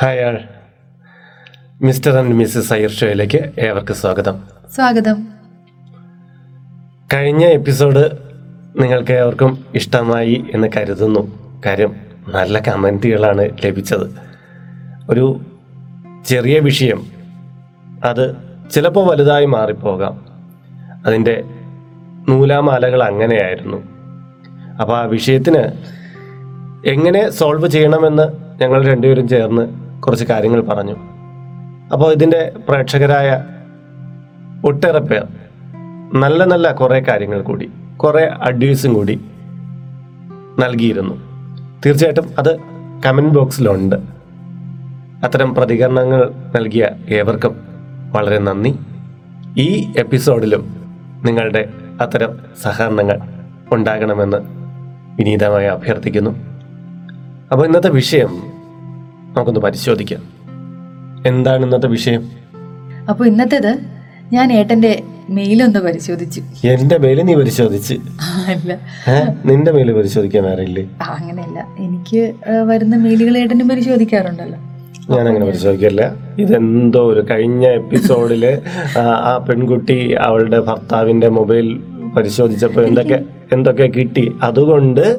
Hi all. Mister and missus Iyer ഷോയിലേക്ക് ഏവർക്കും സ്വാഗതം. സ്വാഗതം. കഴിഞ്ഞ എപ്പിസോഡ് നിങ്ങൾക്ക് ഏവർക്കും ഇഷ്ടമായി എന്ന് കരുതുന്നു. കാര്യം നല്ല കമന്റുകളാണ് ലഭിച്ചത്. ഒരു ചെറിയ വിഷയം. അത് ചിലപ്പോൾ വലുതായി മാറിപ്പോകാം. അതിന്റെ നൂലാമാലകൾ അങ്ങനെയായിരുന്നു. അപ്പോൾ ആ വിഷയത്തിന് എങ്ങനെ സോൾവ് ചെയ്യണമെന്ന് ഞങ്ങൾ രണ്ടുപേരും ചേർന്ന് കുറച്ച് കാര്യങ്ങൾ പറഞ്ഞു. അപ്പോൾ ഇതിന്റെ പ്രേക്ഷകരായ ഒട്ടേറെ പേർ നല്ല നല്ല കുറേ കാര്യങ്ങൾ കൂടി കുറേ അഡ്വൈസും കൂടി നൽകിയിരുന്നു. തീർച്ചയായിട്ടും അത് കമന്റ് ബോക്സിലുണ്ട് അത്തരം പ്രതികരണങ്ങൾ നൽകിയ ഏവർക്കും വളരെ നന്ദി. ഈ എപ്പിസോഡിലും നിങ്ങളുടെ അത്തരം സഹകരണങ്ങൾ ഉണ്ടാകണമെന്ന് വിനീതമായി അഭ്യർത്ഥിക്കുന്നു. അപ്പോൾ ഇന്നത്തെ വിഷയം നമുക്കൊന്ന് പരിശോധിക്കാം. എന്താണ് ഇന്നത്തെ വിഷയം? അപ്പോൾ ഇന്നത്തേത് ഞാൻ ഏട്ടന്റെ മെയിലൊന്ന് പരിശോധിച്ചു. എന്റെ മെയിൽ നീ പരിശോധിച്ച്. അല്ല. നിന്റെ മെയിൽ പരിശോധിക്കാൻ ആരില്ലേ? അങ്ങനെയല്ല. എനിക്ക് വരുന്ന മെയിലുകൾ ഏട്ടനും പരിശോധിക്കാറുണ്ടല്ലോ. ഞാൻ അങ്ങനെ പരിശോധിക്കില്ല. ഇതെന്തോ ഒരു കഴിഞ്ഞ എപ്പിസോഡിൽ ആ, പെൺകുട്ടി അവളുടെ ഭർത്താവിന്റെ മൊബൈൽ പരിശോധിച്ചപ്പോൾ എന്തൊക്കെ എന്തൊക്കെ കിട്ടി. അതുകൊണ്ട്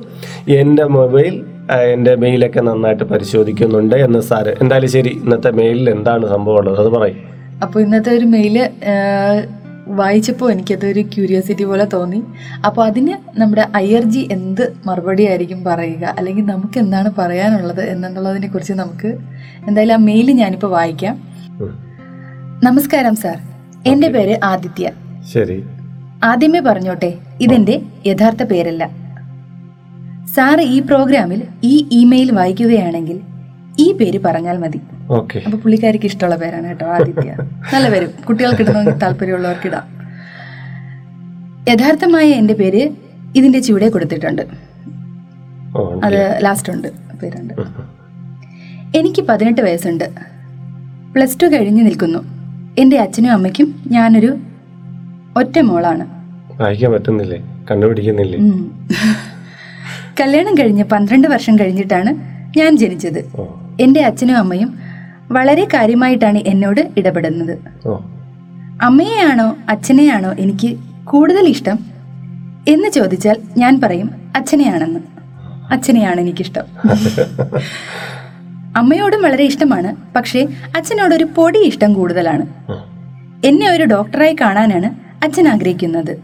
എന്റെ മൊബൈൽ എന്റെ മെയിലൊക്കെ നന്നായിട്ട് പരിശോധിക്കുന്നുണ്ട് എന്ന് സാറ് എന്തായാലും ശരി ഇന്നത്തെ മെയിലിൽ എന്താണ് സംഭവം ഉള്ളത് അത് പറയും. അപ്പോൾ ഇന്നത്തെ ഒരു മെയിൽ വായിച്ചപ്പോൾ എനിക്കതൊരു ക്യൂരിയോസിറ്റി പോലെ തോന്നി. അപ്പോൾ അതിന് നമ്മുടെ ഐ ആർ ജി എന്ത് മറുപടി ആയിരിക്കും പറയുക? അല്ലെങ്കിൽ നമുക്ക് എന്താണ് പറയാനുള്ളത് എന്നുള്ളതിനെ കുറിച്ച് നമുക്ക് എന്തായാലും ആ മെയിൽ ഞാനിപ്പോൾ വായിക്കാം. നമസ്കാരം സാർ. എന്റെ പേര് ആദിത്യ. ശരി. ആദ്യമേ പറഞ്ഞോട്ടെ ഇതെന്റെ യഥാർത്ഥ പേരല്ല. സാറ് ഈ പ്രോഗ്രാമിൽ ഈ ഇമെയിൽ വായിക്കുകയാണെങ്കിൽ ഈ പേര് പറഞ്ഞാൽ മതി. അപ്പൊ പുള്ളിക്കാരിക്ക് ഇഷ്ടമുള്ള പേരാണ് കേട്ടോ ആദിത്യ. നല്ല വരും കുട്ടികൾക്ക് ഇടണമെങ്കിൽ താല്പര്യമുള്ളവർക്ക് ഇടാം. യഥാർത്ഥമായ എന്റെ പേര് ഇതിന്റെ ചുവടെ കൊടുത്തിട്ടുണ്ട്. അത് ലാസ്റ്റ് ഉണ്ട് പേരുണ്ട് എനിക്ക് പതിനെട്ട് വയസ്സുണ്ട്. പ്ലസ് ടു കഴിഞ്ഞ് നിൽക്കുന്നു. എന്റെ അച്ഛനും അമ്മയ്ക്കും ഞാനൊരു ഒറ്റ മോളാണ്. വായിക്കാൻ പറ്റുന്നില്ലേ? കണ്ടുപിടിക്കുന്നില്ലേ. കല്യാണം കഴിഞ്ഞ് പന്ത്രണ്ട് വർഷം കഴിഞ്ഞിട്ടാണ് ഞാൻ ജനിച്ചത്. എന്റെ എന്റെ അച്ഛനും അമ്മയും വളരെ കാര്യമായിട്ടാണ് എന്നോട് ഇടപെടുന്നത്. അമ്മയെയാണോ അച്ഛനെയാണോ എനിക്ക് കൂടുതൽ ഇഷ്ടം എന്ന് ചോദിച്ചാൽ ഞാൻ പറയും അച്ഛനെയാണെന്ന്. അച്ഛനെയാണ് എനിക്കിഷ്ടം. അമ്മയോടും വളരെ ഇഷ്ടമാണ് പക്ഷേ അച്ഛനോടൊരു പൊടി ഇഷ്ടം കൂടുതലാണ്. എന്നെ ഒരു ഡോക്ടറായി കാണാനാണ് അച്ഛൻ ആഗ്രഹിക്കുന്നത്.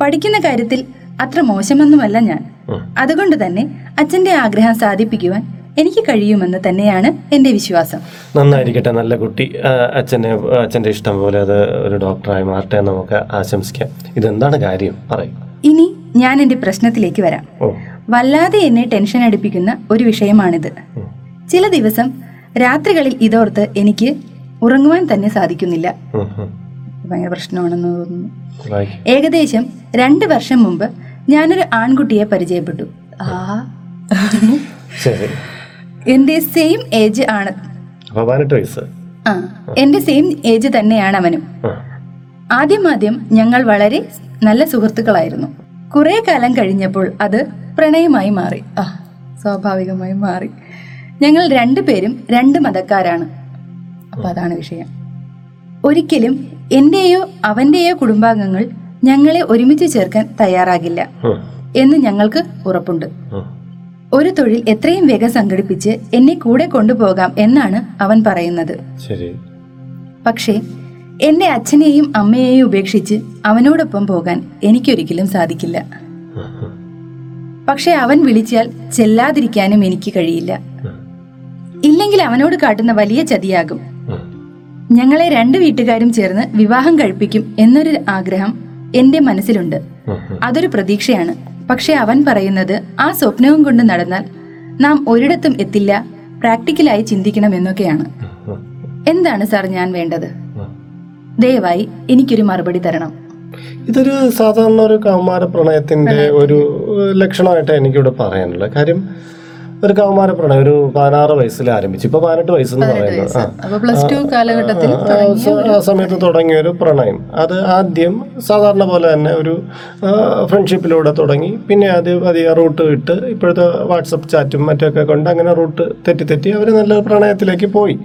പഠിക്കുന്ന കാര്യത്തിൽ അത്ര മോശമൊന്നുമല്ല ഞാൻ. അതുകൊണ്ട് തന്നെ അച്ഛന്റെ ആഗ്രഹം സാധിപ്പിക്കുവാൻ എനിക്ക് കഴിയുമെന്ന് തന്നെയാണ് എന്റെ വിശ്വാസം. നന്നായിരിക്കട്ടെ നല്ല കുട്ടി. അച്ഛനെ അച്ഛന്റെ ഇഷ്ടം പോലെ അത് ഒരു ഡോക്ടറായി മാറട്ടെ നമുക്ക് ആശംസിക്കാം. ഇതെന്താണ് കാര്യം? പറയും. ഇനി ഞാൻ എന്റെ പ്രശ്നത്തിലേക്ക് വരാം. വല്ലാതെ എന്നെ ടെൻഷൻ അടിപ്പിക്കുന്ന ഒരു വിഷയമാണിത്. ചില ദിവസം രാത്രികളിൽ ഇതോർത്ത് എനിക്ക് ഉറങ്ങുവാൻ തന്നെ സാധിക്കുന്നില്ല. ഭയങ്കര പ്രശ്നമാണെന്ന് തോന്നുന്നു. ഏകദേശം രണ്ട് വർഷം മുമ്പ് ഞാനൊരു ആൺകുട്ടിയെ പരിചയപ്പെട്ടു. ആ. എന്റെ സെയിം ഏജ് ആണ്. അപ്പൊ പതിനെട്ട് വയസ്സ്. ആ. എന്റെ സെയിം ഏജ് തന്നെയാണ് അവനും. ആദ്യം ആദ്യം ഞങ്ങൾ വളരെ നല്ല സുഹൃത്തുക്കളായിരുന്നു. കുറെ കാലം കഴിഞ്ഞപ്പോൾ അത് പ്രണയമായി മാറി. ആ സ്വാഭാവികമായി മാറി. ഞങ്ങൾ രണ്ടുപേരും രണ്ട് മതക്കാരാണ്. അപ്പൊ അതാണ് വിഷയം. ഒരിക്കലും എന്റെയോ അവന്റെയോ കുടുംബാംഗങ്ങൾ ഞങ്ങളെ ഒരുമിച്ച് ചേർക്കാൻ തയ്യാറാകില്ല എന്ന് ഞങ്ങൾക്ക് ഉറപ്പുണ്ട്. ഒരു തൊഴിൽ എത്രയും വേഗം സംഘടിപ്പിച്ച് എന്നെ കൂടെ കൊണ്ടുപോകാം എന്നാണ് അവൻ പറയുന്നത്. പക്ഷേ എന്റെ അച്ഛനെയും അമ്മയെയും ഉപേക്ഷിച്ച് അവനോടൊപ്പം പോകാൻ എനിക്കൊരിക്കലും സാധിക്കില്ല. പക്ഷെ അവൻ വിളിച്ചാൽ ചെല്ലാതിരിക്കാനും എനിക്ക് കഴിയില്ല. ഇല്ലെങ്കിൽ അവനോട് കാട്ടുന്ന വലിയ ചതിയാകും. ഞങ്ങളെ രണ്ട് വീട്ടുകാരും ചേർന്ന് വിവാഹം കഴിപ്പിക്കും എന്നൊരു ആഗ്രഹം എന്റെ മനസ്സിലുണ്ട്. അതൊരു പ്രതീക്ഷയാണ്. പക്ഷെ അവൻ പറയുന്നത് ആ സ്വപ്നവും കൊണ്ട് നടന്നാൽ നാം ഒരിടത്തും എത്തില്ല പ്രാക്ടിക്കലായി ചിന്തിക്കണം എന്നൊക്കെയാണ്. എന്താണ് സാർ ഞാൻ വേണ്ടത്. ദയവായി എനിക്കൊരു മറുപടി തരണം. ഇതൊരു സാധാരണ ഒരു കൗമാര പ്രണയത്തിന്റെ ഒരു ലക്ഷണമായിട്ടാണ് ലക്ഷണമായിട്ട് എനിക്കിവിടെ പറയാനുള്ളത്. കാര്യം ഒരു കൗമാര പ്രണയം ഒരു പതിനാറ് വയസ്സിൽ ആരംഭിച്ചു. ഇപ്പൊ പതിനെട്ട് വയസ്സെന്ന് പറയുന്നത്. ആ. സമയത്ത് തുടങ്ങിയ ഒരു പ്രണയം. അത് ആദ്യം സാധാരണ പോലെ തന്നെ ഒരു ഫ്രണ്ട്ഷിപ്പിലൂടെ തുടങ്ങി. പിന്നെ അത് അധികം റൂട്ട് ഇട്ട് ഇപ്പോഴത്തെ വാട്സപ്പ് ചാറ്റും മറ്റൊക്കെ കൊണ്ട് അങ്ങനെ റൂട്ട് തെറ്റി തെറ്റി അവർ നല്ല പ്രണയത്തിലേക്ക് പോയി.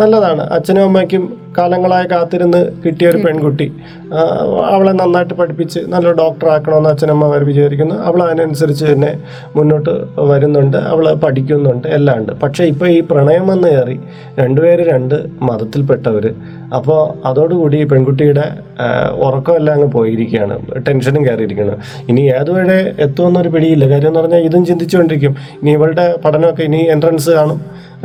നല്ലതാണ്. അച്ഛനും അമ്മയ്ക്കും കാലങ്ങളായി കാത്തിരുന്ന് കിട്ടിയ ഒരു പെൺകുട്ടി. അവളെ നന്നായിട്ട് പഠിപ്പിച്ച് നല്ല ഡോക്ടർ ആക്കണമെന്ന് അച്ഛനമ്മമാർ വിചാരിക്കുന്നു. അവൾ അതിനനുസരിച്ച് തന്നെ മുന്നോട്ട് വരുന്നുണ്ട്. അവൾ പഠിക്കുന്നുണ്ട്. എല്ലാം ഉണ്ട്. പക്ഷേ ഇപ്പോൾ ഈ പ്രണയം വന്ന് കയറി രണ്ടുപേര് രണ്ട് മതത്തിൽപ്പെട്ടവർ അപ്പോൾ അതോടുകൂടി പെൺകുട്ടിയുടെ ഉറക്കമെല്ലാം അങ്ങ് പോയിരിക്കുകയാണ്. ടെൻഷനും കയറിയിരിക്കുകയാണ്. ഇനി ഏതുവരെ എത്തുമെന്നൊരു പിടിയില്ല. കാര്യം എന്ന് പറഞ്ഞാൽ ഇതും ചിന്തിച്ചുകൊണ്ടിരിക്കും. ഇനി ഇവളുടെ പഠനമൊക്കെ ഇനി എൻട്രൻസ് കാണും.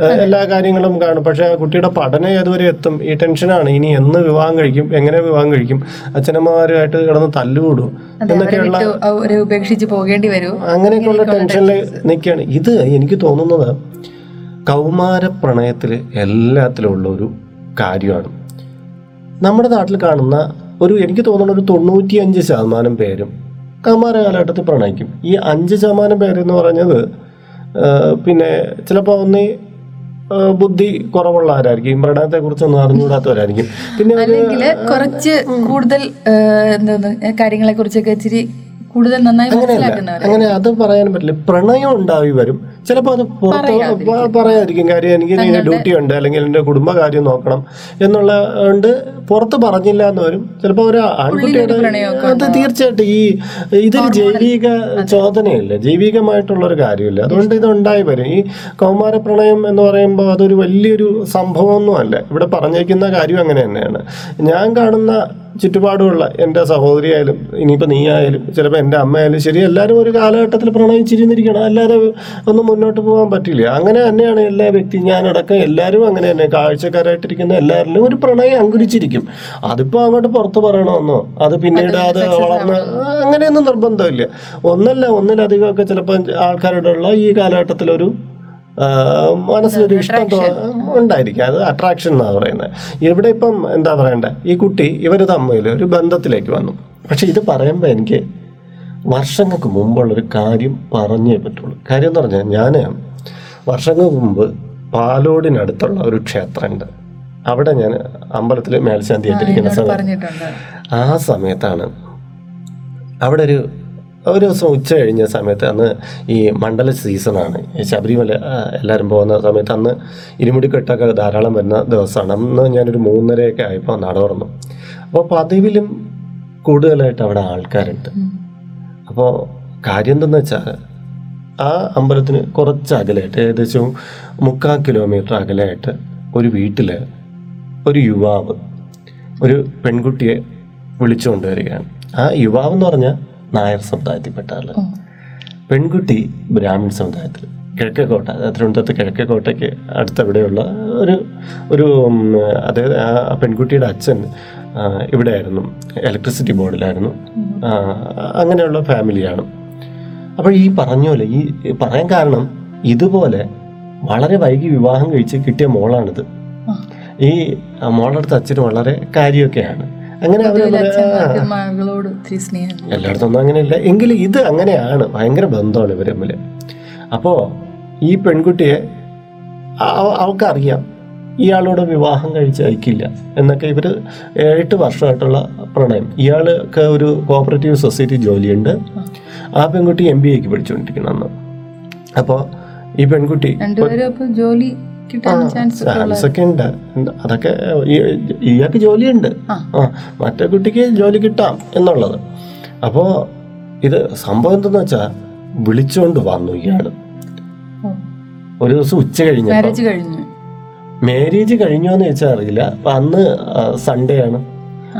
എല്ലാ കാര്യങ്ങളും കാണും. പക്ഷെ ആ കുട്ടിയുടെ പഠനം ഏതുവരെ എത്തും? ഈ ടെൻഷനാണ്. ഇനി എന്ന് വിവാഹം കഴിക്കും? എങ്ങനെ വിവാഹം കഴിക്കും? അച്ഛനമ്മമാരുമായിട്ട് കിടന്ന് തല്ലുകൂടും. എന്നൊക്കെയുള്ള ഉപേക്ഷിച്ച് പോകേണ്ടി വരുമോ അങ്ങനെയൊക്കെയുള്ള ടെൻഷനിൽ നിൽക്കുകയാണ് ഇത് എനിക്ക് തോന്നുന്നത് കൗമാര പ്രണയത്തിൽ എല്ലാത്തിലും ഉള്ള ഒരു കാര്യമാണ്. നമ്മുടെ നാട്ടിൽ കാണുന്ന ഒരു എനിക്ക് തോന്നുന്ന ഒരു തൊണ്ണൂറ്റിയഞ്ച് ശതമാനം പേരും കൗമാര കാലഘട്ടത്തിൽ പ്രണയിക്കും. ഈ അഞ്ച് ശതമാനം പേരെന്ന് പറഞ്ഞത് പിന്നെ ചിലപ്പോൾ ഒന്ന് ബുദ്ധി കുറവുള്ളവരായിരിക്കും പ്രണയത്തെ കുറിച്ചൊന്നും അറിഞ്ഞുകൂടാത്തവരായിരിക്കും. പിന്നെ അല്ലെങ്കിൽ കുറച്ച് കൂടുതൽ എന്താണ് കാര്യങ്ങളെ കുറിച്ചൊക്കെ ഇച്ചിരി കൂടുതൽ നന്നായി അങ്ങനെ അത് പറയാൻ പറ്റില്ല. പ്രണയം ഉണ്ടായി വരും. ചിലപ്പോൾ അത് പുറത്ത് പറയാതിരിക്കും. കാര്യം എനിക്ക് ഡ്യൂട്ടി ഉണ്ട് അല്ലെങ്കിൽ എന്റെ കുടുംബകാര്യം നോക്കണം എന്നുള്ള ഉണ്ട്. പുറത്ത് പറഞ്ഞില്ല എന്ന് വരും. ചിലപ്പോൾ ഒരു ആൺകുട്ടിയുടെ അത് തീർച്ചയായിട്ടും ഈ ഇതൊരു ജൈവിക ചോദനയല്ല. ജൈവികമായിട്ടുള്ള ഒരു കാര്യമില്ല. അതുകൊണ്ട് ഇത് ഉണ്ടായി വരും. ഈ കൗമാര പ്രണയം എന്ന് പറയുമ്പോൾ അതൊരു വലിയൊരു സംഭവമൊന്നും അല്ല. ഇവിടെ പറഞ്ഞേക്കുന്ന കാര്യം അങ്ങനെ തന്നെയാണ്. ഞാൻ കാണുന്ന ചുറ്റുപാടുമുള്ള എന്റെ സഹോദരി ആയാലും ഇനിയിപ്പോൾ നീ ആയാലും ചിലപ്പോൾ എന്റെ അമ്മയായാലും ശരി എല്ലാവരും ഒരു കാലഘട്ടത്തിൽ പ്രണയിച്ചിരുന്നിരിക്കണം. അല്ലാതെ ഒന്നും മുന്നോട്ട് പോകാൻ പറ്റില്ല. അങ്ങനെ തന്നെയാണ് എല്ലാ വ്യക്തി ഞാനടക്കം എല്ലാവരും അങ്ങനെ തന്നെ. കാഴ്ചക്കാരായിട്ടിരിക്കുന്ന എല്ലാവരിലും ഒരു പ്രണയം അങ്കുരിച്ചിരിക്കും. അതിപ്പോൾ അങ്ങോട്ട് പുറത്ത് പറയണമെന്നോ അത് പിന്നീട് അത് വളർന്ന് അങ്ങനെയൊന്നും നിർബന്ധമില്ല. ഒന്നല്ല ഒന്നിലധികമൊക്കെ ചിലപ്പോൾ ആൾക്കാരുടെ ഉള്ള ഈ കാലഘട്ടത്തിലൊരു മനസ്സിലൊരു ഇഷ്ടം ഉണ്ടായിരിക്കും. അത് അട്രാക്ഷൻ എന്നാണ് പറയുന്നത് ഇവിടെ ഇപ്പം എന്താ പറയണ്ടേ? ഈ കുട്ടി ഇവർ തമ്മിൽ ഒരു ബന്ധത്തിലേക്ക് വന്നു. പക്ഷെ ഇത് പറയുമ്പോൾ എനിക്ക് വർഷങ്ങൾക്ക് മുമ്പുള്ളൊരു കാര്യം പറഞ്ഞേ പറ്റുള്ളൂ. കാര്യം എന്ന് പറഞ്ഞാൽ ഞാൻ വർഷങ്ങൾക്ക് മുമ്പ് പാലോടിനടുത്തുള്ള ഒരു ക്ഷേത്രമുണ്ട് അവിടെ ഞാൻ അമ്പലത്തിൽ മേൽശാന്തി ആയിട്ടിരിക്കുന്ന സമയത്ത്. ആ സമയത്താണ് അവിടെ ഒരു ഒരു ദിവസം ഉച്ച കഴിഞ്ഞ സമയത്ത് അന്ന് ഈ മണ്ഡല സീസണാണ് ശബരിമല എല്ലാവരും പോകുന്ന സമയത്ത് അന്ന് ഇരുമുടിക്കെട്ടൊക്കെ ധാരാളം വരുന്ന ദിവസമാണ്. അന്ന് ഞാനൊരു മൂന്നരയൊക്കെ ആയപ്പോൾ നട തുറന്നു. അപ്പോൾ പതിവിലും കൂടുതലായിട്ട് അവിടെ ആൾക്കാരുണ്ട്. അപ്പോൾ കാര്യം എന്തെന്ന് വെച്ചാൽ ആ അമ്പലത്തിന് കുറച്ച് അകലായിട്ട് ഏകദേശം മുക്കാൽ കിലോമീറ്റർ അകലായിട്ട് ഒരു വീട്ടിൽ ഒരു യുവാവ് ഒരു പെൺകുട്ടിയെ വിളിച്ചുകൊണ്ടുവരികയാണ് ആ യുവാവ് എന്ന് പറഞ്ഞാൽ നായർ സമുദായത്തിൽപ്പെട്ട ആൾ പെൺകുട്ടി ബ്രാഹ്മിൺ സമുദായത്തിൽ. കിഴക്കേക്കോട്ട തിരുവനന്തപുരത്ത് കിഴക്കേക്കോട്ടയ്ക്ക് അടുത്തവിടെയുള്ള ഒരു ഒരു അതായത് ആ പെൺകുട്ടിയുടെ അച്ഛൻ ഇവിടെ ഇവിടെയായിരുന്നു. ഇലക്ട്രിസിറ്റി ബോർഡിലായിരുന്നു അങ്ങനെയുള്ള ഫാമിലിയാണ്. അപ്പോൾ ഈ പറഞ്ഞ പോലെ ഈ പറയാൻ കാരണം ഇതുപോലെ വളരെ വൈകി വിവാഹം കഴിച്ച് കിട്ടിയ മോളാണിത്. ഈ മോളടുത്ത് അച്ഛന് വളരെ കാര്യമൊക്കെയാണ്. അങ്ങനെ മകളോട് ഒത്തിരി സ്നേഹം. എല്ലായിടത്തും ഒന്നും അങ്ങനെയില്ല. എങ്കിലും ഇത് അങ്ങനെയാണ്. ഭയങ്കര ബന്ധമാണ് ഇവർ തമ്മിൽ അപ്പോൾ ഈ പെൺകുട്ടിയെ അവ- അവൾക്കറിയാം. ഇയാളോട് വിവാഹം കഴിച്ച് അയക്കില്ല എന്നൊക്കെ ഇവർ എട്ട് വർഷമായിട്ടുള്ള പ്രണയം. ഇയാൾക്ക് ഒരു കോപ്പറേറ്റീവ് സൊസൈറ്റി ജോലിയുണ്ട്. ആ. പെൺകുട്ടി എം ബി എക്ക് പഠിച്ചുകൊണ്ടിരിക്കണം അന്ന്. അപ്പോൾ ഈ പെൺകുട്ടി ജോലി ചാൻസ് ചാൻസ് ഒക്കെ ഉണ്ട്. അതൊക്കെ ഇയാൾക്ക് ജോലിയുണ്ട്. മറ്റേ കുട്ടിക്ക് ജോലി കിട്ടാം എന്നുള്ളത്. അപ്പോ ഇത് സംഭവം എന്തെന്ന് വെച്ചാൽ വിളിച്ചുകൊണ്ട് വന്നു ഇയാൾ. ഒരു ദിവസം ഉച്ച കഴിഞ്ഞു മാരേജ് കഴിഞ്ഞു. മാരേജ് കഴിഞ്ഞോന്ന് ചോദിച്ചാൽ അറിയില്ല. അന്ന് സൺഡേ ആണ്.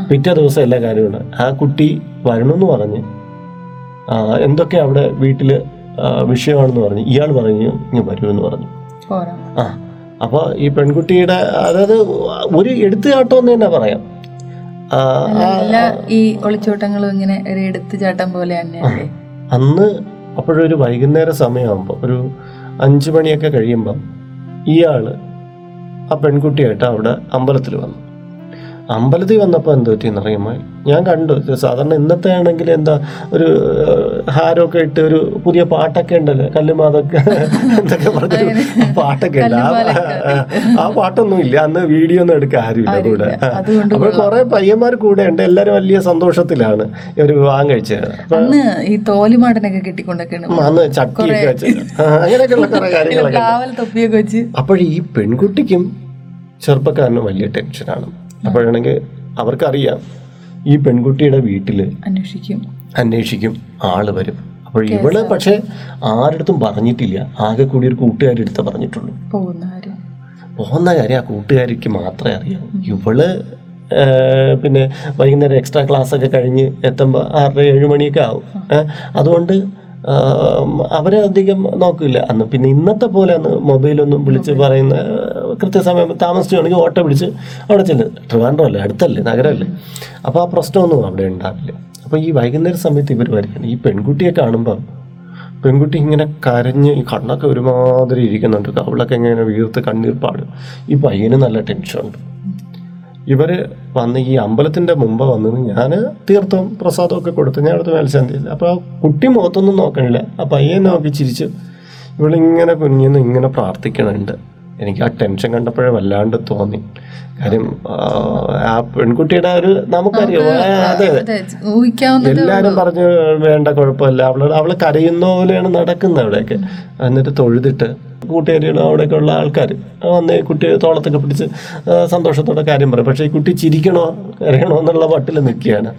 പിറ്റേ ദിവസം എല്ലാ കാര്യമുണ്ട് ആ കുട്ടി വരണമെന്ന് പറഞ്ഞ് എന്തൊക്കെ അവിടെ വീട്ടിൽ വിഷയമാണെന്ന് പറഞ്ഞു ഇയാൾ പറഞ്ഞു ഇങ്ങനെ എന്ന് പറഞ്ഞു. ആ. അപ്പോൾ ഈ പെൺകുട്ടിയുടെ അതായത് ഒരു എടുത്തുചാട്ടം എന്ന് തന്നെ പറയാം. ഈ ഒളിച്ചോട്ടങ്ങളും ഇങ്ങനെ ഒരു എടുത്തുചാട്ടം പോലെ തന്നെയല്ലേ? അന്ന് അപ്പോഴൊരു വൈകുന്നേര സമയമാകുമ്പോൾ ഒരു അഞ്ചു മണിയൊക്കെ കഴിയുമ്പം ഇയാൾ ആ പെൺകുട്ടിയായിട്ട് അവിടെ അമ്പലത്തിൽ വന്നു. അമ്പലത്തിൽ വന്നപ്പോൾ എന്ത് പറ്റി അറിയുമോ? ഞാൻ കണ്ടു. സാധാരണ ഇന്നത്തെ ആണെങ്കിൽ എന്താ ഒരു ഹാരമൊക്കെ ഇട്ട് ഒരു പുതിയ പാട്ടൊക്കെ ഉണ്ടല്ലോ കല്ലുമാതൊക്കെ. എന്തൊക്കെ പറഞ്ഞൊരു പാട്ടൊക്കെ ഉണ്ട്. ആ പാട്ടൊന്നും ഇല്ല. അന്ന് വീഡിയോ ഒന്നും എടുക്കാൻ ആരുമില്ല കൂടെ. അപ്പൊ അപ്പോൾ കുറെ പയ്യന്മാർ കൂടെ ഉണ്ട്. എല്ലാവരും വലിയ സന്തോഷത്തിലാണ് ഇവർ ഒരു വിവാഹം കഴിച്ചത്. അന്ന് ഈ തോലിമാടനൊക്കെ അന്ന് ചട്ടിയൊക്കെ വെച്ച്. അങ്ങനെയൊക്കെയുള്ള കുറെ കാര്യങ്ങളൊക്കെ അപ്പോഴീ പെൺകുട്ടിക്കും ചെറുപ്പക്കാരനും വലിയ ടെൻഷനാണ് അപ്പോഴാണെങ്കിൽ അവർക്കറിയാം ഈ പെൺകുട്ടിയുടെ വീട്ടിൽ അന്വേഷിക്കും. അന്വേഷിക്കും ആൾ വരും. അപ്പോൾ ഇവൾ പക്ഷെ ആരടുത്തും പറഞ്ഞിട്ടില്ല. ആകെ കൂടി ഒരു കൂട്ടുകാരെടുത്ത് പറഞ്ഞിട്ടുള്ളൂ. പോകുന്ന കാര്യം. ആ കൂട്ടുകാരിക്ക് മാത്രമേ അറിയാം ഇവൾ പിന്നെ വൈകുന്നേരം എക്സ്ട്രാ ക്ലാസ് ഒക്കെ കഴിഞ്ഞ് എത്തുമ്പോൾ ആറര ഏഴ് മണിയൊക്കെ ആവും. അതുകൊണ്ട് ആ, അവരെ അധികം നോക്കില്ല. അന്ന് പിന്നെ ഇന്നത്തെ പോലെ അന്ന് മൊബൈലൊന്നും വിളിച്ച് പറയുന്ന കൃത്യസമയം താമസിച്ചുവാണെങ്കിൽ ഓട്ടോ പിടിച്ച് അവിടെ ചെല്ലും. ട്രിവാൻഡ്രം അല്ലേ അടുത്തല്ലേ നഗരമല്ലേ? അപ്പോൾ ആ പ്രശ്നമൊന്നും അവിടെ ഉണ്ടാവില്ല. അപ്പോൾ ഈ വൈകുന്നേര സമയത്ത് ഇവർ വരികയാണ്. ഈ പെൺകുട്ടിയെ കാണുമ്പോൾ പെൺകുട്ടി ഇങ്ങനെ കരഞ്ഞ് ഈ കണ്ണൊക്കെ ഒരുമാതിരി ഇരിക്കുന്നുണ്ട്. കവളൊക്കെ ഇങ്ങനെ വീർത്ത് കണ്ണീർ പാടും. ഈ പയ്യന് നല്ല ടെൻഷനുണ്ട് ഇവർ വന്ന് ഈ അമ്പലത്തിന്റെ മുമ്പ് വന്ന് ഞാൻ തീർത്ഥം പ്രസാദം ഒക്കെ കൊടുത്ത് ഞാൻ അടുത്ത് മേൽശാന്തിയില്ല അപ്പോൾ ആ കുട്ടി മുഖത്തൊന്നും നോക്കണില്ല. ആ പയ്യെ നോക്കി ചിരിച്ച് ഇവളിങ്ങനെ കുഞ്ഞിന്ന് ഇങ്ങനെ പ്രാർത്ഥിക്കണുണ്ട്. എനിക്ക് ആ ടെൻഷൻ കണ്ടപ്പോഴേ വല്ലാണ്ട് തോന്നി. കാര്യം ആ, പെൺകുട്ടിയുടെ ഒരു നമുക്കറിയാം. അതെ എല്ലാരും പറഞ്ഞു വേണ്ട കുഴപ്പമില്ല. അവൾ അവൾ കരയുന്ന പോലെയാണ് നടക്കുന്നത് അവിടെയൊക്കെ. എന്നിട്ട് തൊഴുതിട്ട് കൂട്ടുകാരികളും അവിടെയൊക്കെ ഉള്ള ആൾക്കാർ വന്ന് ഈ കുട്ടിയെ തോളത്തൊക്കെ പിടിച്ച് സന്തോഷത്തോടെ കാര്യം പറയും. പക്ഷേ ഈ കുട്ടി ചിരിക്കണോ കരയണോ എന്നുള്ള വട്ടിൽ നിൽക്കുകയാണ്.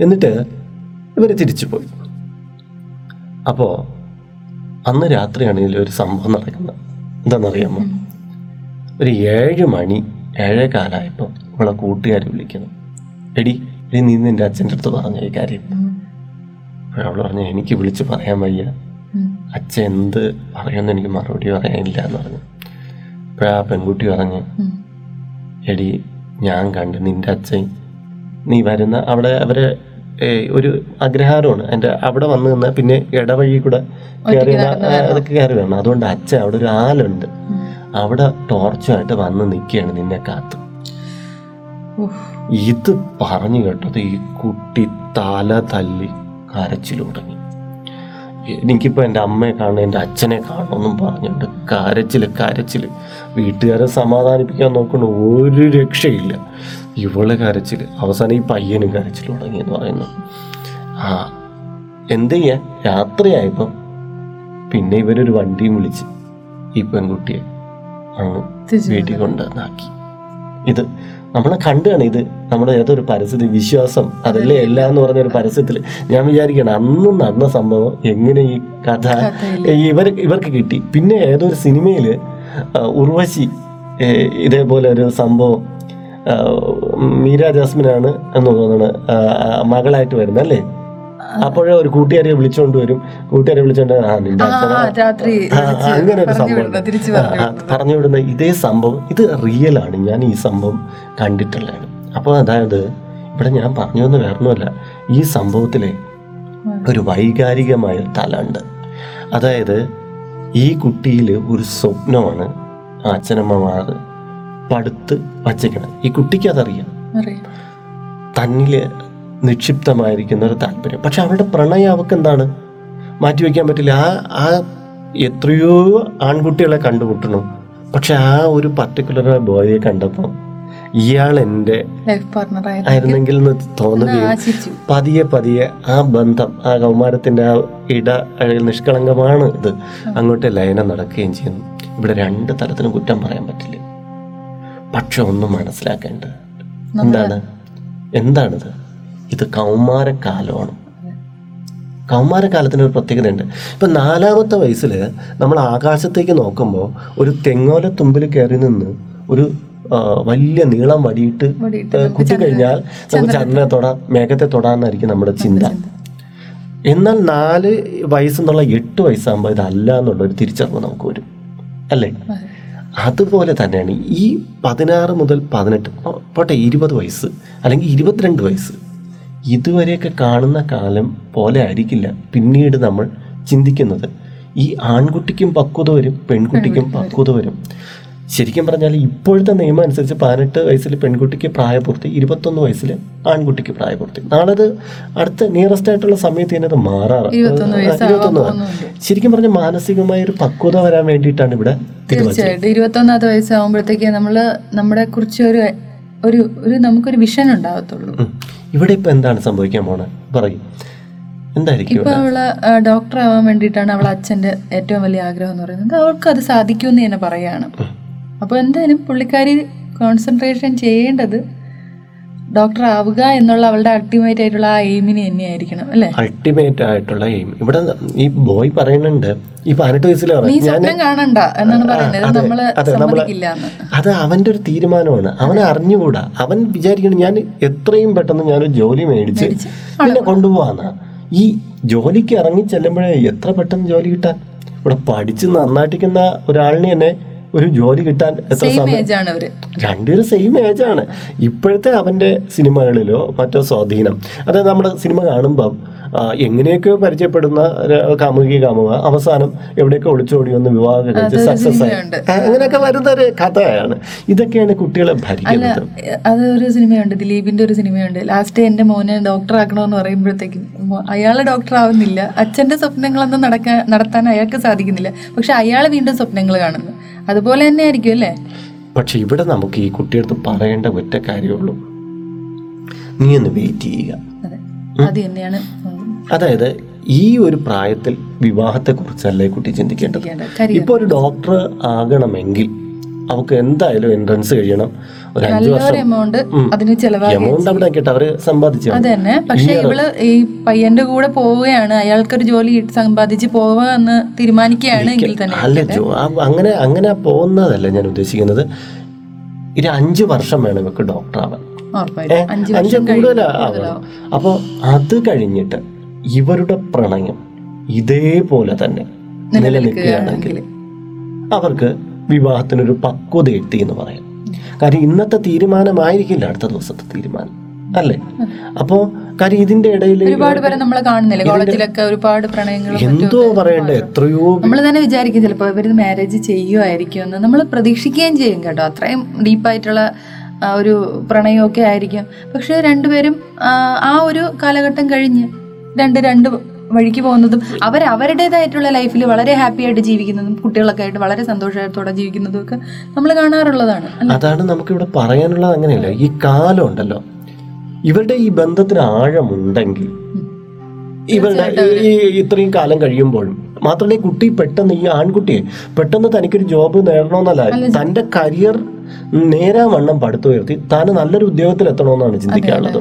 എന്നിട്ട് ഇവർ തിരിച്ചു പോയി അപ്പോൾ അന്ന് രാത്രിയാണ് ഒരു സംഭവം നടക്കുന്നത്. എന്താണെന്നറിയാമോ? ഒരു ഏഴ് മണി ഏഴേ കാലമായപ്പോൾ അവളെ കൂട്ടുകാർ വിളിക്കുന്നു. എടി എടി നീ നിന്റെ അച്ഛന്റെ അടുത്ത് പറഞ്ഞ ഈ കാര്യം. അവൾ പറഞ്ഞു എനിക്ക് വിളിച്ച് പറയാൻ വയ്യ. അച്ഛൻ എന്ത് പറയുമെന്ന് എനിക്ക് മറുപടി പറയാനില്ല എന്ന് പറഞ്ഞു. അപ്പോൾ ആ പെൺകുട്ടി പറഞ്ഞു എടി ഞാൻ കണ്ട് നിന്റെ അച്ഛൻ നീ വരുന്ന അവിടെ അവരെ ഒരു അഗ്രഹാരമാണ് എന്റെ അവിടെ വന്നു നിന്നാൽ പിന്നെ ഇടവഴി കൂടെ കയറി അതൊക്കെ കയറി വേണം അതുകൊണ്ട് അച്ഛൻ അവിടെ ഒരു ആലുണ്ട്. അവിടെ ടോർച്ചുമായിട്ട് വന്ന് നിൽക്കുകയാണ് നിന്നെ കാത്ത്. ഇത് പറഞ്ഞു കേട്ടത് ഈ കുട്ടി തല തല്ലി കരച്ചിൽ തുടങ്ങി. എനിക്കിപ്പോൾ എന്റെ അമ്മയെ കാണണം എന്റെ അച്ഛനെ കാണണമെന്നും പറഞ്ഞുകൊണ്ട് കരച്ചിൽ കരച്ചിൽ വീട്ടുകാരെ സമാധാനിപ്പിക്കാൻ നോക്കണം ഒരു രക്ഷയില്ല. ഇവൾ കരച്ചിൽ അവസാനം ഈ പയ്യനും കരച്ചിൽ തുടങ്ങി എന്ന് പറയുന്നു. ആ എന്ത് ചെയ്യാൻ? രാത്രിയായപ്പം പിന്നെ ഇവരൊരു വണ്ടിയും വിളിച്ച് ഈ പെൺകുട്ടിയെ അങ്ങ് വീട്ടിൽ കൊണ്ടുവന്നാക്കി. ഇത് നമ്മളെ കണ്ടാണ് ഇത് നമ്മുടെ ഏതൊരു പരസ്യത്തിൽ വിശ്വാസം അതല്ലേ എല്ലാം എന്ന് പറഞ്ഞ ഒരു പരസ്യത്തിൽ ഞാൻ വിചാരിക്കണം അന്നും നടന്ന സംഭവം എങ്ങനെ ഈ കഥ ഇവർ ഇവർക്ക് കിട്ടി. പിന്നെ ഏതൊരു സിനിമയിൽ ആ, ഉർവശി ഇതേപോലെ ഒരു സംഭവം മീര ജാസ്മിനാണ് എന്ന് തോന്നുന്നത് മകളായിട്ട് വരുന്നത് അല്ലേ? അപ്പോഴേ ഒരു കൂട്ടുകാരെ വിളിച്ചോണ്ട് വരും. കൂട്ടുകാരെ വിളിച്ചോണ്ട് ആ നിന്റെ അങ്ങനെ ഒരു സംഭവം പറഞ്ഞു വിടുന്ന. ഇതേ സംഭവം ഇത് റിയൽ ആണ്. ഞാൻ ഈ സംഭവം കണ്ടിട്ടുള്ളതാണ്. അപ്പോൾ അതായത് ഇവിടെ ഞാൻ പറഞ്ഞു വന്ന വേറൊന്നുമല്ല. ഈ സംഭവത്തിലെ ഒരു വൈകാരികമായ തലണ്ട് അതായത് ഈ കുട്ടിയിൽ ഒരു സ്വപ്നമാണ് അച്ഛനമ്മമാർ പടുത്ത് വച്ചേക്കണം. ഈ കുട്ടിക്ക് അതറിയാം. തന്നിൽ നിക്ഷിപ്തമായിരിക്കുന്ന ഒരു താല്പര്യം. പക്ഷെ അവരുടെ പ്രണയം അവൾക്ക് എന്താണ് മാറ്റിവെക്കാൻ പറ്റില്ല. ആ ആ എത്രയോ ആൺകുട്ടികളെ കണ്ടുമുട്ടണം. പക്ഷെ ആ ഒരു പർട്ടിക്കുലർ ബോയെ കണ്ടപ്പോൾ ഇയാൾ എന്റെ പാർട്ണർ ആയിരുന്നെങ്കിൽ എന്ന് തോന്നുകയും പതിയെ പതിയെ ആ ബന്ധം ആ കൗമാരത്തിന്റെ ആ ഇട നിഷ്കളങ്കമാണ് ഇത്. അങ്ങോട്ട് ലയനം നടക്കുകയും ചെയ്യുന്നു. ഇവിടെ രണ്ട് തരത്തിനും കുറ്റം പറയാൻ പറ്റില്ല. പക്ഷെ ഒന്ന് മനസ്സിലാക്കേണ്ടത് എന്താണ്? എന്താണിത്? ഇത് കൗമാരക്കാലമാണ് കൗമാരക്കാലത്തിന് ഒരു പ്രത്യേകതയുണ്ട്. ഇപ്പം നാലാമത്തെ വയസ്സിൽ നമ്മൾ ആകാശത്തേക്ക് നോക്കുമ്പോൾ ഒരു തെങ്ങോല തുമ്പിൽ കയറി നിന്ന് ഒരു വലിയ നീളം വടിയിട്ട് കുത്തി കഴിഞ്ഞാൽ നമുക്ക് ചന്ദ്രനെ തൊടാ മേഘത്തെ തൊടാന്നായിരിക്കും നമ്മുടെ ചിന്ത. എന്നാൽ നാല് വയസ്സെന്നുള്ള എട്ട് വയസ്സാകുമ്പോൾ ഇതല്ല എന്നുള്ള ഒരു തിരിച്ചറിവ് നമുക്ക് വരും. അല്ലേ? അതുപോലെ തന്നെയാണ് ഈ പതിനാറ് മുതൽ പതിനെട്ട് പോട്ടെ ഇരുപത് വയസ്സ് അല്ലെങ്കിൽ ഇരുപത്തിരണ്ട് വയസ്സ് ഇതുവരെയൊക്കെ കാണുന്ന കാലം പോലെ ആയിരിക്കില്ല പിന്നീട് നമ്മൾ ചിന്തിക്കുന്നത്. ഈ ആൺകുട്ടിക്കും പക്വത വരും പെൺകുട്ടിക്കും പക്വത വരും. ശരിക്കും പറഞ്ഞാൽ ഇപ്പോഴത്തെ നിയമം അനുസരിച്ച് പതിനെട്ട് വയസ്സിൽ പെൺകുട്ടിക്ക് പ്രായപൂർത്തി ഇരുപത്തൊന്ന് വയസ്സിൽ ആൺകുട്ടിക്ക് പ്രായപൂർത്തി. നാളെ അത് അടുത്ത നിയറസ്റ്റ് ആയിട്ടുള്ള സമയത്ത് തന്നെ അത് മാറാറ്. ഇരുപത്തൊന്ന്. ശരിക്കും പറഞ്ഞാൽ മാനസികമായ ഒരു പക്വത വരാൻ വേണ്ടിയിട്ടാണ് ഇവിടെ തീർച്ചയായിട്ടും. ഇരുപത്തൊന്നാമത് വയസ്സാകുമ്പോഴത്തേക്ക് നമ്മൾ നമ്മളെ കുറിച്ച് ഒരു ഒരു ഒരു നമുക്കൊരു വിഷൻ ഉണ്ടാകത്തുള്ളൂ. ഇവിടെ ഇപ്പൊ എന്താണ് സംഭവിക്കാൻ പോണേ? പറയും. ഇപ്പൊ അവൾ ഡോക്ടർ ആവാൻ വേണ്ടിയിട്ടാണ് അവളെ അച്ഛന്റെ ഏറ്റവും വലിയ ആഗ്രഹം എന്ന് പറയുന്നത്. അവൾക്ക് അത് സാധിക്കുമെന്ന് തന്നെ പറയാണ് അപ്പൊ എന്തായാലും പുള്ളിക്കാരി കോൺസെൻട്രേഷൻ ചെയ്യേണ്ടത് ഡോക്ടർ ആവുക എന്നുള്ള അവളുടെ അൾട്ടിമേറ്റ് ആയിട്ടുള്ള ആ എയിമിന് തന്നെയായിരിക്കണം അല്ലേ? അൾട്ടിമേറ്റ് ആയിട്ടുള്ള എയിം ഇവിടെ ഈ ബോയ് പറയുന്നുണ്ട് ഈ പതിനെട്ട് ഞാൻ കാണണ്ട എന്നാണ് പറയുന്നത്. നമ്മൾ അത് അവന്റെ ഒരു തീരുമാനമാണ്. അവനെ അറിഞ്ഞുകൂടാ. അവൻ വിചാരിക്കണം ഞാൻ എത്രയും പെട്ടെന്ന് ഞാനൊരു ജോലി മേടിച്ച് പിന്നെ കൊണ്ടുപോവാന്ന. ഈ ജോലിക്ക് ഇറങ്ങി ചെല്ലുമ്പോഴേ എത്ര പെട്ടെന്ന് ജോലി കിട്ടാൻ? ഇവിടെ പഠിച്ച് നന്നായിട്ടിരിക്കുന്ന ഒരാളിനെ തന്നെ ഒരു ജോലി കിട്ടാൻ എത്ര സമയം? രണ്ടുപേരും സെയിം ഏജ് ആണ്. ഇപ്പോഴത്തെ അവന്റെ സിനിമകളിലോ മറ്റോ സ്വാധീനം. അതായത് നമ്മുടെ സിനിമ കാണുമ്പം ആ, എങ്ങനെയൊക്കെയോ പരിചയപ്പെടുന്ന കാമുകി കാമുക അവസാനം എവിടെയൊക്കെ ഒളിച്ചോടി ഒന്ന് വിവാഹം കഴിച്ച് സക്സസ് ആയി. അങ്ങനെയൊക്കെ വരുന്ന ഒരു കഥയാണ്. ഇതൊക്കെയാണ് കുട്ടികളെ ഭരിക്കുന്നത്. അത് ഒരു സിനിമയുണ്ട് ദിലീപിന്റെ ഒരു സിനിമയുണ്ട്. ലാസ്റ്റ് എന്റെ മോനെ ഡോക്ടർ ആക്കണമെന്ന് പറയുമ്പോഴത്തേക്കും അയാളെ അയാൾ ഡോക്ടർ ആവുന്നില്ല. അച്ഛന്റെ സ്വപ്നങ്ങളൊന്നും നടക്കാൻ നടത്താൻ അയാൾക്ക് സാധിക്കുന്നില്ല. പക്ഷെ അയാൾ വീണ്ടും സ്വപ്നങ്ങൾ കാണുന്നു. അതുപോലെ തന്നെ ആയിരിക്കും അല്ലേ? പക്ഷെ ഇവിടെ നമുക്ക് ഈ കുട്ടിയടുത്ത് പറയേണ്ട ഒറ്റ കാര്യമുള്ളൂ നീ ഒന്ന് വെയിറ്റ് ചെയ്യുക. അത് തന്നെയാണ് അതായത് ഈ ഒരു പ്രായത്തിൽ വിവാഹത്തെ കുറിച്ചല്ലേ കുട്ടി ചിന്തിക്കേണ്ടത്? ചിന്തിക്കേണ്ടത്. ഇപ്പൊ ഒരു ഡോക്ടർ ആകണമെങ്കിൽ അവർക്ക് എന്തായാലും എൻട്രൻസ് കഴിയണം. ഒരു അഞ്ചു വർഷം. എമൗണ്ട് അതിന് എമൗണ്ട് അവിടെ ആക്കിയിട്ട് അവർ സമ്പാദിച്ചു അതന്നെ. തന്നെ പക്ഷെ ഇവൾ ഈ പയ്യന്റെ കൂടെ പോവുകയാണ്. അയാൾക്കൊരു ജോലി സമ്പാദിച്ച് പോവുക എന്ന് തീരുമാനിക്കുകയാണ് എങ്കിൽ തന്നെ. അല്ല അങ്ങനെ അങ്ങനെ പോകുന്നതല്ല ഞാൻ ഉദ്ദേശിക്കുന്നത്. ഒരു അഞ്ചു വർഷം വേണം ഇവക്ക് ഡോക്ടർ ആവാൻ അഞ്ചു കൂടുതലാവണം അപ്പോൾ അത് കഴിഞ്ഞിട്ട് ഇവരുടെ പ്രണയം ഇതേപോലെ തന്നെ നിലനിൽക്കുകയാണെങ്കിൽ അവർക്ക് വിവാഹത്തിനൊരു പക്വത എത്തി എന്ന് പറയാം. കാര്യം ഇന്നത്തെ തീരുമാനമായിരിക്കില്ല അടുത്ത ദിവസത്തെ തീരുമാനം അല്ലേ? അപ്പോ കാര്യം ഇതിന്റെ ഇടയിൽ ഒരുപാട് പേരെ നമ്മൾ കാണുന്നില്ല? കോളേജിലൊക്കെ ഒരുപാട് പ്രണയങ്ങൾ എന്തോ പറയണ്ടേ? എത്രയോ നമ്മൾ തന്നെ വിചാരിക്കും ചിലപ്പോൾ ഇവർ മാരേജ് ചെയ്യുമായിരിക്കും എന്ന്. നമ്മൾ പ്രതീക്ഷിക്കുകയും ചെയ്യും കേട്ടോ. അത്രയും ഡീപ്പായിട്ടുള്ള ഒരു പ്രണയമൊക്കെ ആയിരിക്കും. പക്ഷെ രണ്ടുപേരും ആ ഒരു കാലഘട്ടം കഴിഞ്ഞ് രണ്ട് രണ്ട് വഴിക്ക് പോകുന്നതും അവർ അവരുടേതായിട്ടുള്ള ലൈഫിൽ വളരെ ഹാപ്പി ആയിട്ട് ജീവിക്കുന്നതും കുട്ടികളൊക്കെ ആയിട്ട് വളരെ സന്തോഷത്തോടെ ജീവിക്കുന്നതും ഒക്കെ നമ്മൾ കാണാറുള്ളതാണ് അതാണ് നമുക്ക് ഇവിടെ പറയാനുള്ളത് അങ്ങനെയല്ല. ഈ കാലം ഉണ്ടല്ലോ. ഇവരുടെ ഈ ബന്ധത്തിന് ആഴമുണ്ടെങ്കിൽ ഇവരുടെ ഈ ഇത്രയും കാലം കഴിയുമ്പോഴും മാത്രമല്ല ഈ കുട്ടി പെട്ടെന്ന് ഈ ആൺകുട്ടിയെ പെട്ടെന്ന് തനിക്കൊരു ജോബ് നേടണമെന്നല്ല. തന്റെ കരിയർ നേരാവണ്ണം പടുത്തുയർത്തി താൻ നല്ലൊരു ഉദ്യോഗത്തിൽ എത്തണമെന്നാണ് ചിന്തിക്കാനുള്ളത്.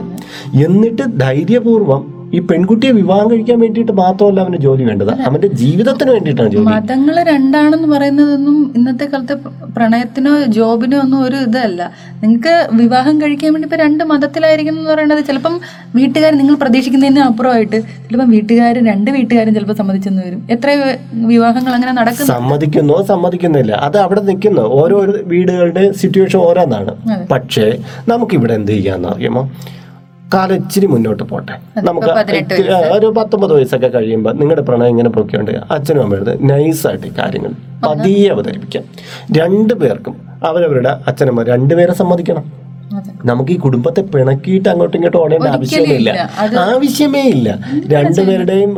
എന്നിട്ട് ധൈര്യപൂർവം ഈ പെൺകുട്ടിയെ വിവാഹം കഴിക്കാൻ വേണ്ടിയിട്ട് മാത്രമല്ല അവന് ജോലി വേണ്ടത്. അവന്റെ ജീവിതത്തിന് വേണ്ടിയിട്ടാണ് ജോലി. മതങ്ങൾ രണ്ടാണെന്ന് പറയുന്നതൊന്നും ഇന്നത്തെ കാലത്തെ പ്രണയത്തിനോ ജോബിനോ ഒന്നും ഒരു ഇതല്ല. നിങ്ങൾക്ക് വിവാഹം കഴിക്കാൻ വേണ്ടി ഇപ്പൊ രണ്ട് മതത്തിലായിരിക്കും എന്ന് പറയുന്നത് ചിലപ്പം വീട്ടുകാർ നിങ്ങൾ പ്രതീക്ഷിക്കുന്നതിന് അപ്പുറമായിട്ട് ചിലപ്പം വീട്ടുകാർ രണ്ട് വീട്ടുകാരും ചിലപ്പോൾ സമ്മതിച്ചെന്ന് വരും. എത്ര വിവാഹങ്ങൾ അങ്ങനെ നടക്കുന്നു? സമ്മതിക്കുന്നോ സമ്മതിക്കുന്നില്ല അത് അവിടെ നിൽക്കുന്നു. ഓരോ വീടുകളുടെ സിറ്റുവേഷൻ ഓരോന്നാണ്. പക്ഷേ നമുക്ക് ഇവിടെ എന്ത് ചെയ്യാന്ന് അറിയാമോ? കാലം ഇച്ചിരി മുന്നോട്ട് പോട്ടെ. നമുക്ക് ഒരു പത്തൊമ്പത് വയസ്സൊക്കെ കഴിയുമ്പോൾ നിങ്ങളുടെ പ്രണയം ഇങ്ങനെ പൊക്കിയുണ്ട് അച്ഛനും അമ്മയുടെ നൈസായിട്ട് കാര്യങ്ങൾ പതിയെ അവതരിപ്പിക്കാം. രണ്ടു പേർക്കും അവരവരുടെ അച്ഛനമ്മ രണ്ടുപേരെ സമ്മതിക്കണം. നമുക്ക് ഈ കുടുംബത്തെ പിണക്കിയിട്ട് അങ്ങോട്ടും ഇങ്ങോട്ടും ഓടേണ്ട ആവശ്യമേ ഇല്ല. ആവശ്യമേ ഇല്ല. രണ്ടുപേരുടെയും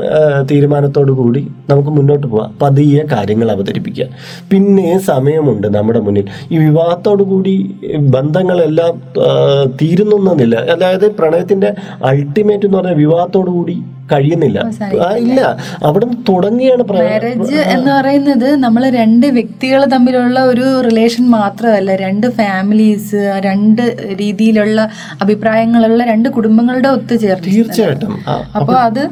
തീരുമാനത്തോടു കൂടി നമുക്ക് മുന്നോട്ട് പോവാം. പതിയെ കാര്യങ്ങൾ അവതരിപ്പിക്കുക. പിന്നെ സമയമുണ്ട് നമ്മുടെ മുന്നിൽ. ഈ വിവാഹത്തോടു കൂടി ബന്ധങ്ങളെല്ലാം തീരുന്നൊന്നില്ല അതായത് പ്രണയത്തിന്റെ അൾട്ടിമേറ്റ് എന്ന് പറഞ്ഞാൽ വിവാഹത്തോടു കൂടി കഴിയുന്നില്ല. ഇല്ല. അവിടെ തുടങ്ങിയാണ് മാരേജ് എന്ന് പറയുന്നത് നമ്മൾ രണ്ട് വ്യക്തികൾ തമ്മിലുള്ള ഒരു റിലേഷൻ മാത്രമല്ല. രണ്ട് ഫാമിലീസ് രണ്ട് രീതിയിലുള്ള അഭിപ്രായങ്ങളുള്ള രണ്ട് കുടുംബങ്ങളുടെ ഒത്തുചേർത്ത് തീർച്ചയായിട്ടും. അപ്പൊ അപ്പോൾ അത്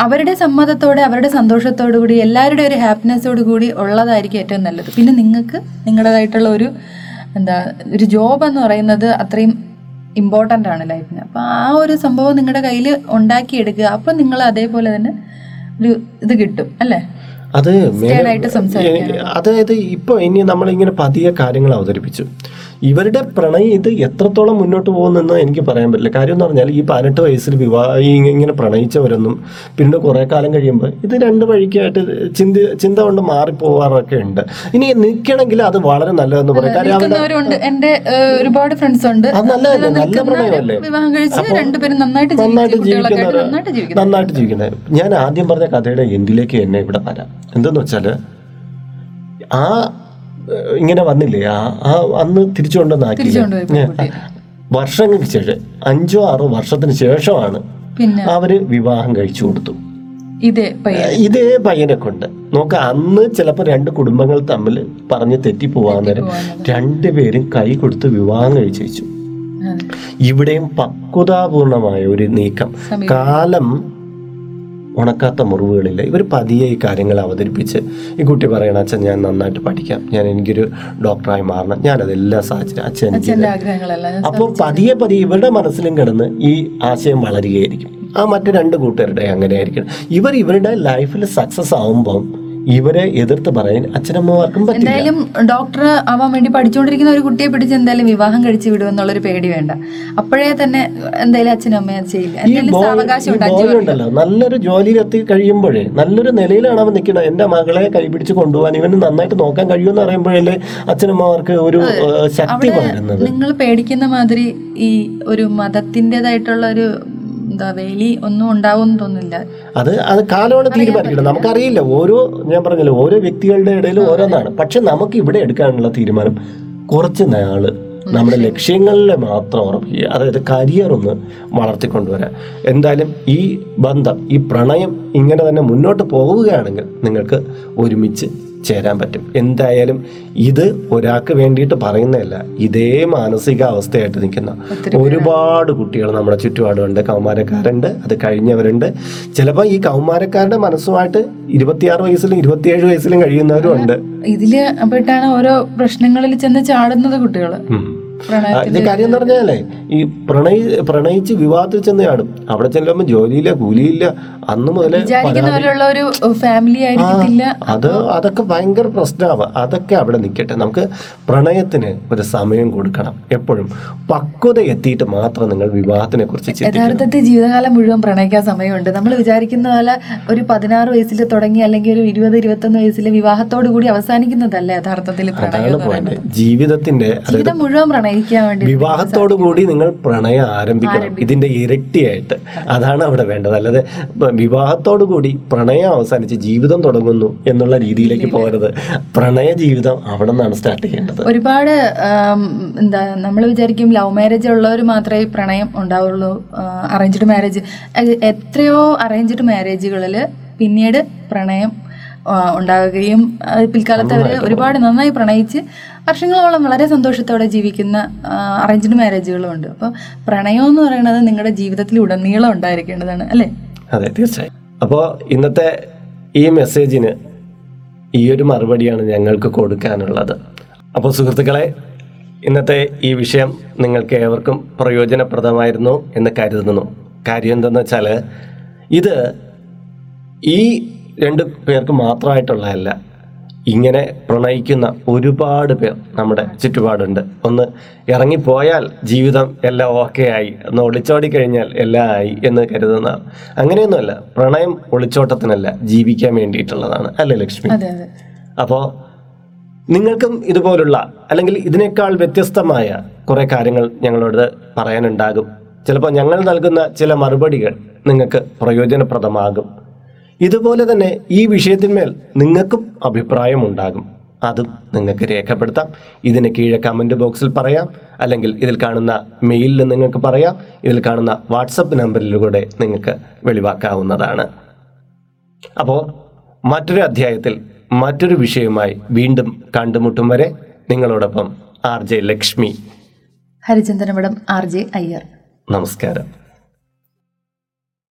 അവരുടെ സമ്മതത്തോടെ അവരുടെ സന്തോഷത്തോടു കൂടി എല്ലാവരുടെ ഒരു ഹാപ്പിനെസ്സോട് കൂടി ഉള്ളതായിരിക്കും ഏറ്റവും നല്ലത്. പിന്നെ നിങ്ങൾക്ക് നിങ്ങളുടേതായിട്ടുള്ള ഒരു എന്താ ഒരു ജോബ് എന്ന് പറയുന്നത് അത്രയും ഇമ്പോർട്ടന്റ് ആണ് ലൈഫിന് അപ്പോൾ ആ ഒരു സംഭവം നിങ്ങളുടെ കയ്യിൽ ഉണ്ടാക്കിയെടുക്കുക. അപ്പോൾ നിങ്ങൾ അതേപോലെ തന്നെ ഒരു ഇത് കിട്ടും അല്ലേ? അത് അതായത് ഇപ്പോൾ ഇനി നമ്മളിങ്ങനെ പതിയെ കാര്യങ്ങൾ അവതരിപ്പിച്ചു. ഇവരുടെ പ്രണയം ഇത് എത്രത്തോളം മുന്നോട്ട് പോകുന്നെന്ന് എനിക്ക് പറയാൻ പറ്റില്ല. കാര്യം എന്ന് പറഞ്ഞാൽ ഈ പതിനെട്ട് വയസ്സിൽ വിവാഹ ഇങ്ങനെ പ്രണയിച്ചവരൊന്നും പിന്നെ കുറേ കാലം കഴിയുമ്പോൾ ഇത് രണ്ട് വഴിക്കായിട്ട് ചിന്ത ചിന്ത കൊണ്ട് മാറിപ്പോവാറൊക്കെ ഉണ്ട്. ഇനി നിൽക്കണമെങ്കിൽ അത് വളരെ നല്ലതെന്ന് പറയാം. കാര്യം എന്റെ ഒരുപാട് ഫ്രണ്ട്സ് ഉണ്ട്. അത് നല്ലതല്ലേ? നല്ല പ്രണയമല്ലേ? നന്നായിട്ട് ജീവിക്കുന്നവര് നന്നായിട്ട് ജീവിക്കുന്നു ജീവിക്കുന്നത് ഞാൻ ആദ്യം പറഞ്ഞ കഥയുടെ എന്തിലേക്ക് എന്നെ ഇവിടെ വരാം? എന്തെന്ന് വെച്ചാൽ ആ ഇങ്ങനെ വന്നില്ലേ? ആ ആ അന്ന് തിരിച്ചു കൊണ്ടുവന്നാക്കി. വർഷങ്ങൾക്ക് ശേഷം അഞ്ചോ ആറോ വർഷത്തിന് ശേഷമാണ് അവർ വിവാഹം കഴിച്ചു കൊടുത്തു. ഇതേ ഇതേ പയ്യനെ കൊണ്ട്. നോക്ക അന്ന് ചിലപ്പോൾ രണ്ട് കുടുംബങ്ങൾ തമ്മിൽ പറഞ്ഞ് തെറ്റിപ്പോവാൻ നേരം രണ്ടുപേരും കൈ കൊടുത്ത് വിവാഹം കഴിച്ചു വെച്ചു. ഇവിടെയും പക്വതാപൂർണമായ ഒരു നീക്കം. കാലം ഉണക്കാത്ത മുറിവുകളില്ല. ഇവർ പതിയെ ഈ കാര്യങ്ങൾ അവതരിപ്പിച്ച് ഈ കുട്ടി പറയണ അച്ഛൻ ഞാൻ നന്നായിട്ട് പഠിക്കാം. ഞാൻ എനിക്കൊരു ഡോക്ടറായി മാറണം. ഞാൻ അതെല്ലാം സാധിച്ചു അച്ഛൻ അപ്പോൾ പതിയെ പതിയെ ഇവരുടെ മനസ്സിലും കിടന്ന് ഈ ആശയം വളരുകയായിരിക്കും. ആ മറ്റു രണ്ട് കൂട്ടുകാരുടെ അങ്ങനെ ആയിരിക്കണം ഇവർ ഇവരുടെ ലൈഫിൽ സക്സസ് ആവുമ്പം ഇവരെ എതിർത്ത് പറയാൻ അച്ഛനമ്മമാർക്കും എന്തായാലും ഡോക്ടർ ആവാൻ വേണ്ടി പഠിച്ചുകൊണ്ടിരിക്കുന്ന ഒരു കുട്ടിയെ പിടിച്ച് എന്തായാലും വിവാഹം കഴിച്ചു വിടുമെന്നുള്ളൊരു പേടി വേണ്ട. അപ്പോഴേ തന്നെ എന്തായാലും അത് ചെയ്യില്ല. ഉണ്ടല്ലോ നല്ലൊരു ജോലിയിൽ എത്തി കഴിയുമ്പോഴേ നല്ലൊരു നിലയിലാണ് അവൻ നിൽക്കുന്നത്. എന്റെ മകളെ കൈപിടിച്ച് കൊണ്ടുപോകാൻ ഇവന് നന്നായിട്ട് നോക്കാൻ കഴിയുമെന്ന് പറയുമ്പോഴല്ലേ അച്ഛനമ്മമാർക്ക് ഒരു ശക്തി പകരുന്നത്? നിങ്ങൾ പേടിക്കുന്ന മാതിരി ഈ ഒരു മതത്തിന്റെതായിട്ടുള്ള ഒരു എന്താ വേലി ഒന്നും ഉണ്ടാവും തോന്നില്ല അത് അത് കാലമാണ് തീരുമാനിക്കുന്നത് നമുക്കറിയില്ല. ഓരോ ഞാൻ പറഞ്ഞല്ലോ ഓരോ വ്യക്തികളുടെ ഇടയിൽ ഓരോന്നാണ്. പക്ഷെ നമുക്ക് ഇവിടെ എടുക്കാനുള്ള തീരുമാനം കുറച്ച് നാൾ നമ്മുടെ ലക്ഷ്യങ്ങളിലെ മാത്രം ഉറപ്പിക്കുക അതായത് കരിയർ ഒന്ന് വളർത്തിക്കൊണ്ടുവരാൻ. എന്തായാലും ഈ ബന്ധം ഈ പ്രണയം ഇങ്ങനെ തന്നെ മുന്നോട്ട് പോവുകയാണെങ്കിൽ നിങ്ങൾക്ക് ഒരുമിച്ച് ചേരാൻ പറ്റും. എന്തായാലും ഇത് ഒരാൾക്ക് വേണ്ടിയിട്ട് പറയുന്നതല്ല ഇതേ മാനസികാവസ്ഥയായിട്ട് നിൽക്കുന്ന ഒരുപാട് കുട്ടികൾ നമ്മുടെ ചുറ്റുപാടുണ്ട്. കൗമാരക്കാരുണ്ട് അത് കഴിഞ്ഞവരുണ്ട്. ചിലപ്പോൾ ഈ കൗമാരക്കാരുടെ മനസ്സുമായിട്ട് ഇരുപത്തിയാറ് വയസ്സിലും ഇരുപത്തിയേഴ് വയസ്സിലും കഴിയുന്നവരും ഉണ്ട്. ഇതിൽ പെട്ടാണ് ഓരോ പ്രശ്നങ്ങളിൽ ചെന്ന് ചാടുന്നത് കുട്ടികൾ ഇതിന്റെ കാര്യം എന്ന് പറഞ്ഞാലേ ഈ പ്രണയി പ്രണയിച്ച് വിവാഹത്തിൽ ചെന്ന് ചാടും. അവിടെ ചെല്ലുമ്പോൾ ജോലിയില്ല കൂലിയില്ല അന്ന് മുതലേ ഒരു ഫാമിലി ആയിരിക്കില്ല അത് അതൊക്കെ ഭയങ്കര പ്രശ്നമാണ് അതൊക്കെ അവിടെ നിൽക്കട്ടെ. നമുക്ക് പ്രണയത്തിന് ഒരു സമയം കൊടുക്കണം. എപ്പോഴും പക്വത എത്തിയിട്ട് മാത്രം നിങ്ങൾ വിവാഹത്തിനെ കുറിച്ച് യഥാർത്ഥത്തിൽ ജീവിതകാലം മുഴുവൻ പ്രണയിക്കാൻ സമയമുണ്ട്. നമ്മൾ വിചാരിക്കുന്ന പോലെ ഒരു പതിനാറ് വയസ്സിൽ തുടങ്ങി അല്ലെങ്കിൽ ഒരു ഇരുപത് ഇരുപത്തൊന്ന് വയസ്സിൽ വിവാഹത്തോടു കൂടി അവസാനിക്കുന്നതല്ല യഥാർത്ഥത്തിൽ ജീവിതത്തിന്റെ ജീവിതം മുഴുവൻ പ്രണയിക്കാൻ വേണ്ടി വിവാഹത്തോടു കൂടി നിങ്ങൾ പ്രണയം ആരംഭിക്കണം. ഇതിന്റെ ഇരട്ടിയായിട്ട് അതാണ് അവിടെ വേണ്ടത്. അല്ലാതെ വിവാഹത്തോടു കൂടി പ്രണയം അവസാനിച്ച് ജീവിതം തുടങ്ങുന്നു എന്നുള്ള രീതിയിലേക്ക് പോകരുത്. പ്രണയ ജീവിതം അവിടെ നിന്നാണ് സ്റ്റാർട്ട് ചെയ്യേണ്ടത്. ഒരുപാട് എന്താ നമ്മൾ വിചാരിക്കും ലവ് മാരേജ് ഉള്ളവർ മാത്രമേ പ്രണയം ഉണ്ടാവുള്ളൂ അറേഞ്ച്ഡ് മാരേജ് എത്രയോ അറേഞ്ച്ഡ് മാരേജുകളിൽ പിന്നീട് പ്രണയം ഉണ്ടാവുകയും പിൽക്കാലത്ത് അവർ ഒരുപാട് നന്നായി പ്രണയിച്ച് വർഷങ്ങളോളം വളരെ സന്തോഷത്തോടെ ജീവിക്കുന്ന അറേഞ്ച്ഡ് മാരേജുകളും ഉണ്ട് അപ്പോൾ പ്രണയം എന്ന് പറയുന്നത് നിങ്ങളുടെ ജീവിതത്തിൽ ഉടനീളം ഉണ്ടായിരിക്കേണ്ടതാണ് അല്ലേ? അതെ തീർച്ചയായും. അപ്പോൾ ഇന്നത്തെ ഈ മെസ്സേജിന് ഈ ഒരു മറുപടിയാണ് ഞങ്ങൾക്ക് കൊടുക്കാനുള്ളത്. അപ്പോൾ സുഹൃത്തുക്കളെ ഇന്നത്തെ ഈ വിഷയം നിങ്ങൾക്ക് ഏവർക്കും പ്രയോജനപ്രദമായിരുന്നു എന്ന് കരുതുന്നു. കാര്യം എന്തെന്ന് വെച്ചാൽ ഇത് ഈ രണ്ട് പേർക്ക് മാത്രമായിട്ടുള്ളതല്ല ഇങ്ങനെ പ്രണയിക്കുന്ന ഒരുപാട് പേർ നമ്മുടെ ചുറ്റുപാടുണ്ട്. ഒന്ന് ഇറങ്ങിപ്പോയാൽ ജീവിതം എല്ലാം ഓക്കെ ആയി. ഒന്ന് ഒളിച്ചോടി കഴിഞ്ഞാൽ എല്ലാം ആയി എന്ന് കരുതുന്ന അങ്ങനെയൊന്നുമല്ല. പ്രണയം ഒളിച്ചോട്ടത്തിനല്ല ജീവിക്കാൻ വേണ്ടിയിട്ടുള്ളതാണ്. അല്ലേ ലക്ഷ്മി? അപ്പോൾ നിങ്ങൾക്കും ഇതുപോലുള്ള അല്ലെങ്കിൽ ഇതിനേക്കാൾ വ്യത്യസ്തമായ കുറേ കാര്യങ്ങൾ ഞങ്ങളോട് പറയാനുണ്ടാകും. ചിലപ്പോൾ ഞങ്ങൾ നൽകുന്ന ചില മറുപടികൾ നിങ്ങൾക്ക് പ്രയോജനപ്രദമാകും. ഇതുപോലെ തന്നെ ഈ വിഷയത്തിന്മേൽ നിങ്ങൾക്കും അഭിപ്രായമുണ്ടാകും. അതും നിങ്ങൾക്ക് രേഖപ്പെടുത്താം. ഇതിന് കീഴെ കമന്റ് ബോക്സിൽ പറയാം. അല്ലെങ്കിൽ ഇതിൽ കാണുന്ന മെയിലിൽ നിങ്ങൾക്ക് പറയാം. ഇതിൽ കാണുന്ന വാട്സപ്പ് നമ്പറിലൂടെ നിങ്ങൾക്ക് വെളിവാക്കാവുന്നതാണ്. അപ്പോൾ മറ്റൊരു അധ്യായത്തിൽ മറ്റൊരു വിഷയവുമായി വീണ്ടും കണ്ടുമുട്ടും വരെ നിങ്ങളോടൊപ്പം R J Lakshmi. Harichandramadham R J Iyer. നമസ്കാരം.